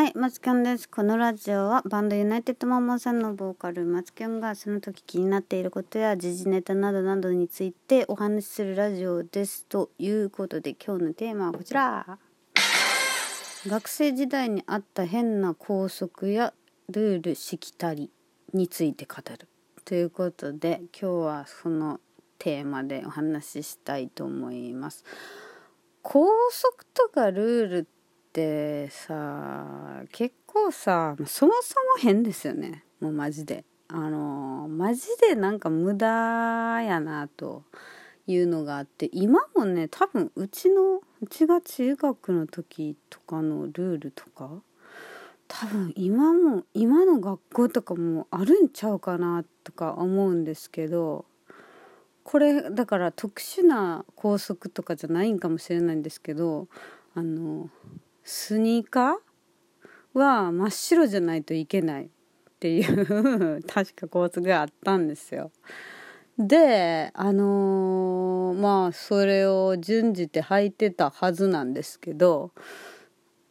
はい、マツキョンです。このラジオはバンドユナイテッドマンモンさんのボーカルマツキョンがその時気になっていることや時事ネタなどなどについてお話しするラジオです。ということで今日のテーマはこちら。学生時代にあった変な校則やルールしきたりについて語る。ということで今日はそのテーマでお話ししたいと思います。校則とかルールってさ結構さそもそも変ですよね。もうマジで。あのマジでなんか無駄やなというのがあって今もね多分うちのうちが中学の時とかのルールとか多分今も今の学校とかもあるんちゃうかなとか思うんですけどこれだから特殊な校則とかじゃないんかもしれないんですけどあのスニーカーは真っ白じゃないといけないっていう確か校則があったんですよ。であのー、まあそれを順じて履いてたはずなんですけど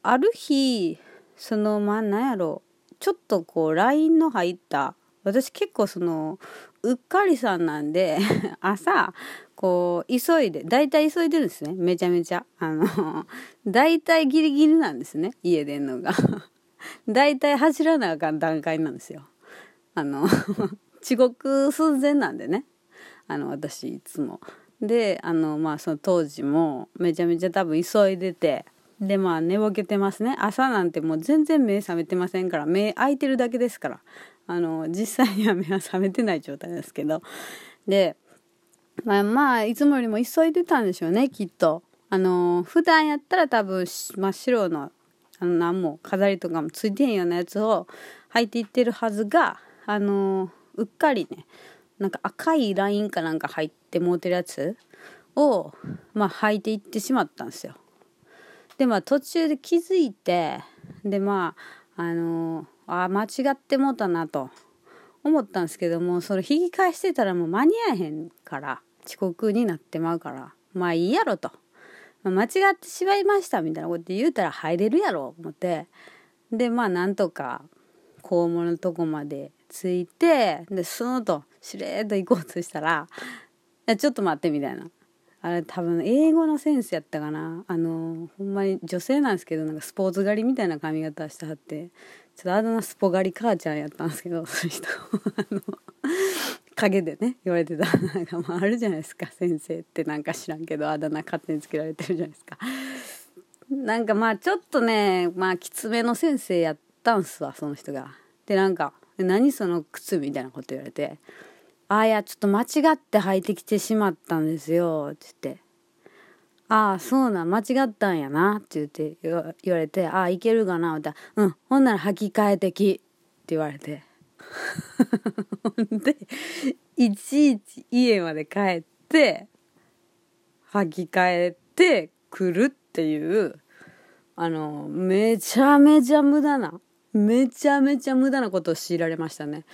ある日そのまあなんやろちょっとこうラインの入った私結構そのうっかりさんなんで 朝こう急いで大体急いでるんですね。めちゃめちゃ。あの 大体ギリギリなんですね。家出んのが。大体走らなあかん段階なんですよ。あの遅刻寸前なんでね。あの私いつも。であのまあその当時もめちゃめちゃ多分急いでてでまあ寝ぼけてますね。朝なんてもう全然目覚めてませんから。目開いてるだけですから。あの実際には目は覚めてない状態ですけど。でまあまあいつもよりも急いでたんでしょうねきっと。あの普段やったら多分真っ白のあの何も飾りとかもついてへんようなやつを履いていってるはずがあのうっかりねなんか赤いラインかなんか入ってもうてるやつをまあ履いていってしまったんですよ。でまあ途中で気づいてでまああのあ間違ってもうたなと思ったんですけどもそれ引き返してたらもう間に合えへんから遅刻になってまうからまあいいやろと、まあ、間違ってしまいましたみたいなこと言うたら入れるやろ思って。でまあなんとか校門のとこまで着いてでそのとしれっと行こうとしたら「ちょっと待って」みたいな。あれ多分英語の先生やったかな。あのほんまに女性なんですけどなんかスポーツ狩りみたいな髪型してはって。ちょっとあだ名スポ狩り母ちゃんやったんですけどそういう人。あの陰でね言われてた。なんかまああるじゃないですか先生ってなんか知らんけどあだ名勝手につけられてるじゃないですか。なんかまあちょっとねまあきつめの先生やったんすわその人が。でなんか「何その靴」みたいなこと言われて「あいやちょっと間違って履いてきてしまったんですよ」って言って「ああそうなん間違ったんやな」って言って言われて「ああいけるかな」って「うんほんなら履き替えてき」って言われて。ほ んでいちいち家まで帰って履き替えてくるっていうあのめちゃめちゃ無駄なめちゃめちゃ無駄なことを強いられましたね。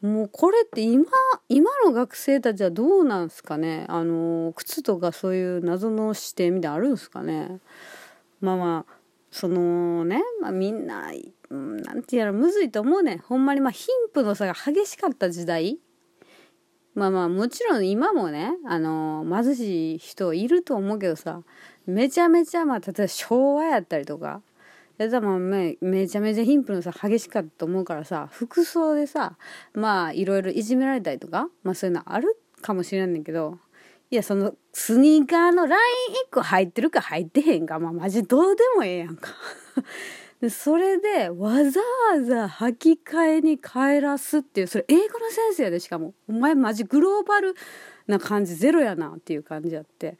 もうこれって今、今の学生たちはどうなんすかね？あの、靴とかそういう謎の指定みたいなあるんすかね？まあまあ、そのね、まあみんな、うん、なんて言うやろ、むずいと思うね。ほんまにまあ貧富の差が激しかった時代まあまあもちろん今もね、あの貧しい人いると思うけどさ、めちゃめちゃまあ例えば昭和やったりとか、やったらまあめめちゃめちゃ貧富の差激しかったと思うからさ服装でさまあいろいろいじめられたりとかまあそういうのあるかもしれんねんだけどいやそのスニーカーのライン1個入ってるか入ってへんかまあマジどうでもええやんか。でそれでわざわざ履き替えに帰らすっていうそれ英語の先生やでしかも。お前マジグローバルな感じゼロやなっていう感じやって。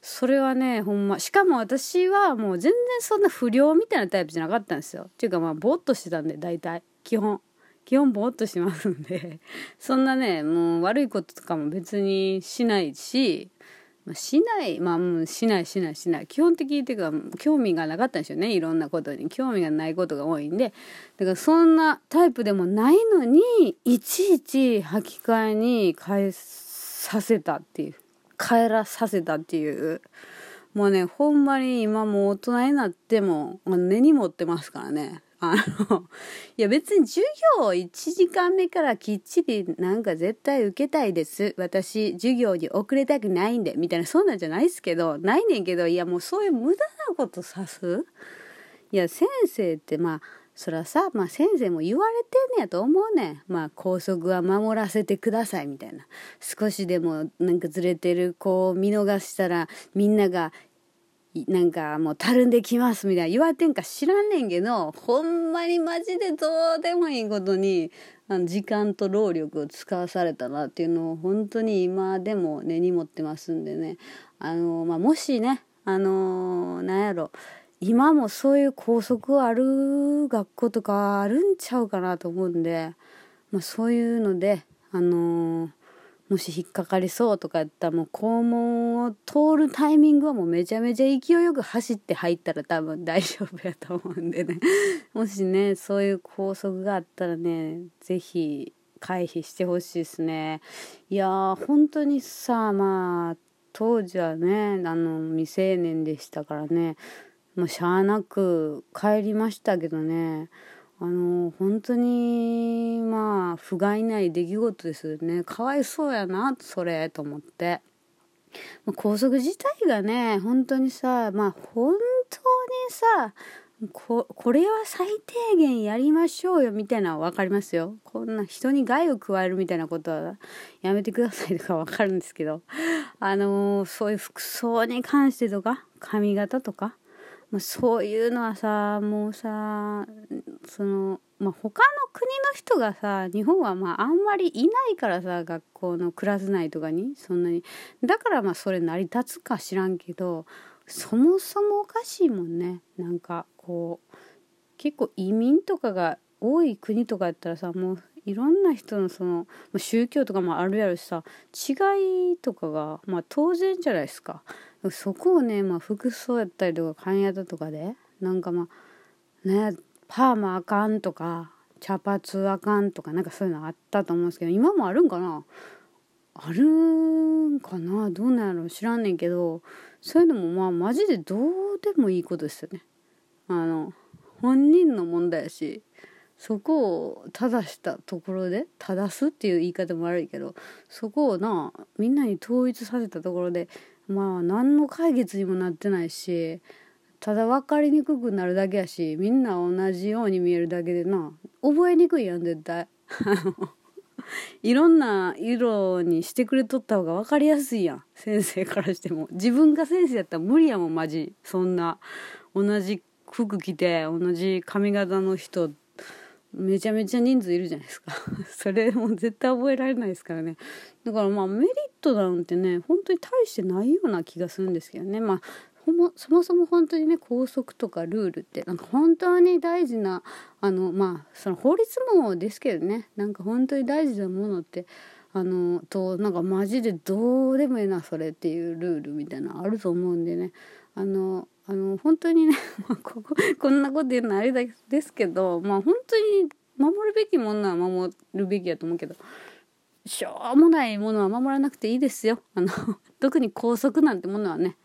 それはねほんま。しかも私はもう全然そんな不良みたいなタイプじゃなかったんですよ。っていうかまあぼーっとしてたんで大体。基本。基本ぼーっとしますんで。そんなねもう悪いこととかも別にしないし、しない。まあもうしないしないしない。基本的にっていうか興味がなかったんですよね。いろんなことに。興味がないことが多いんで。だからそんなタイプでもないのにいちいち履き替えに返させたっていう。帰らさせたっていう。もうねほんまに今もう大人になっても根に持ってますからね。あの、いや別に授業1時間目からきっちりなんか絶対受けたいです。私、授業に遅れたくないんで、みたいな、そんなんじゃないですけど、ないねんけど、いやもうそういう無駄なことさす？いや、先生ってまあ、そらさ、まあ先生も言われてんねやと思うねん。まあ校則は守らせてくださいみたいな。少しでもなんかずれてる子を見逃したらみんながなんかもうたるんできますみたいな言われてんか知らんねんけど、ほんまにマジでどうでもいいことに、あの時間と労力を使わされたなっていうのを本当に今でも根に持ってますんでね。あの、まあ、もしね、あの、なんやろう、今もそういう校則ある学校とかあるんちゃうかなと思うんで、まあ、そういうので、あのー、もし引っかかりそうとかやったらもう校門を通るタイミングはもうめちゃめちゃ勢いよく走って入ったら多分大丈夫やと思うんでね。もしねそういう校則があったらね是非回避してほしいですね。いやー本当にさまあ当時はねあの未成年でしたからね。もうしゃあなく帰りましたけどね。あの本当にまあ不甲斐ない出来事ですよね。かわいそうやなそれと思って、まあ、校則自体がね本当にさまあ本当にさここれは最低限やりましょうよみたいなのは分かりますよ。こんな人に害を加えるみたいなことはやめてくださいとか分かるんですけど。あのそういう服装に関してとか髪型とかまあ、そういうのはさもうさその、まあ、他の国の人がさ日本はまああんまりいないからさ学校のクラス内とかにそんなにだからまあそれ成り立つか知らんけどそもそもおかしいもんねなんかこう結構移民とかが多い国とかやったらさもういろんな人のその宗教とかもあるやろしさ違いとかがまあ当然じゃないですか。そこをね、まあ、服装やったりとか髪型とかでなんかまあねパーマあかんとか茶髪あかんとかなんかそういうのあったと思うんですけど今もあるんかな？あるんかな？どうなんやろ？知らんねんけどそういうのもまあマジでどうでもいいことですよね。あの本人の問題やしそこを正したところで正すっていう言い方も悪いけどそこをなみんなに統一させたところでまあ何の解決にもなってないしただ分かりにくくなるだけやしみんな同じように見えるだけでな覚えにくいやん絶対。いろんな色にしてくれとった方が分かりやすいやん先生からしても。自分が先生やったら無理やもんマジ。そんな同じ服着て同じ髪型の人めちゃめちゃ人数いるじゃないですか。それも絶対覚えられないですからね。だからまあメリットなんてね本当に大してないような気がするんですけどね。まあそもそも本当にね校則とかルールってなんか本当に大事なあのまあその法律もですけどね。なんか本当に大事なものってあのとなんかマジでどうでもええなそれっていうルールみたいなあると思うんでね。あのあの本当にね、こここんなこと言うのあれですけどまあ本当に守るべきものは守るべきやと思うけどしょうもないものは守らなくていいですよ。あの 特に校則なんてものはね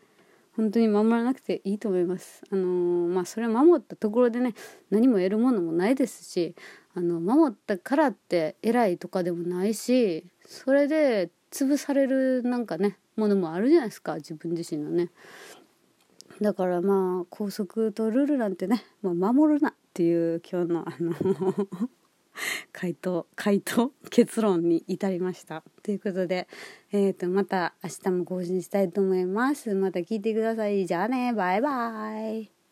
本当に守らなくていいと思います。あのまあそれを守ったところでね何も得るものもないですしあの守ったからって偉いとかでもないしそれで潰されるなんかねものもあるじゃないですか自分自身のね。だからまあ校則とルールなんてね、まあ、守るなっていう今日のあの 回答回答結論に至りました。ということで、えーと、また明日も更新したいと思います。また聞いてください。じゃあね。バイバイ。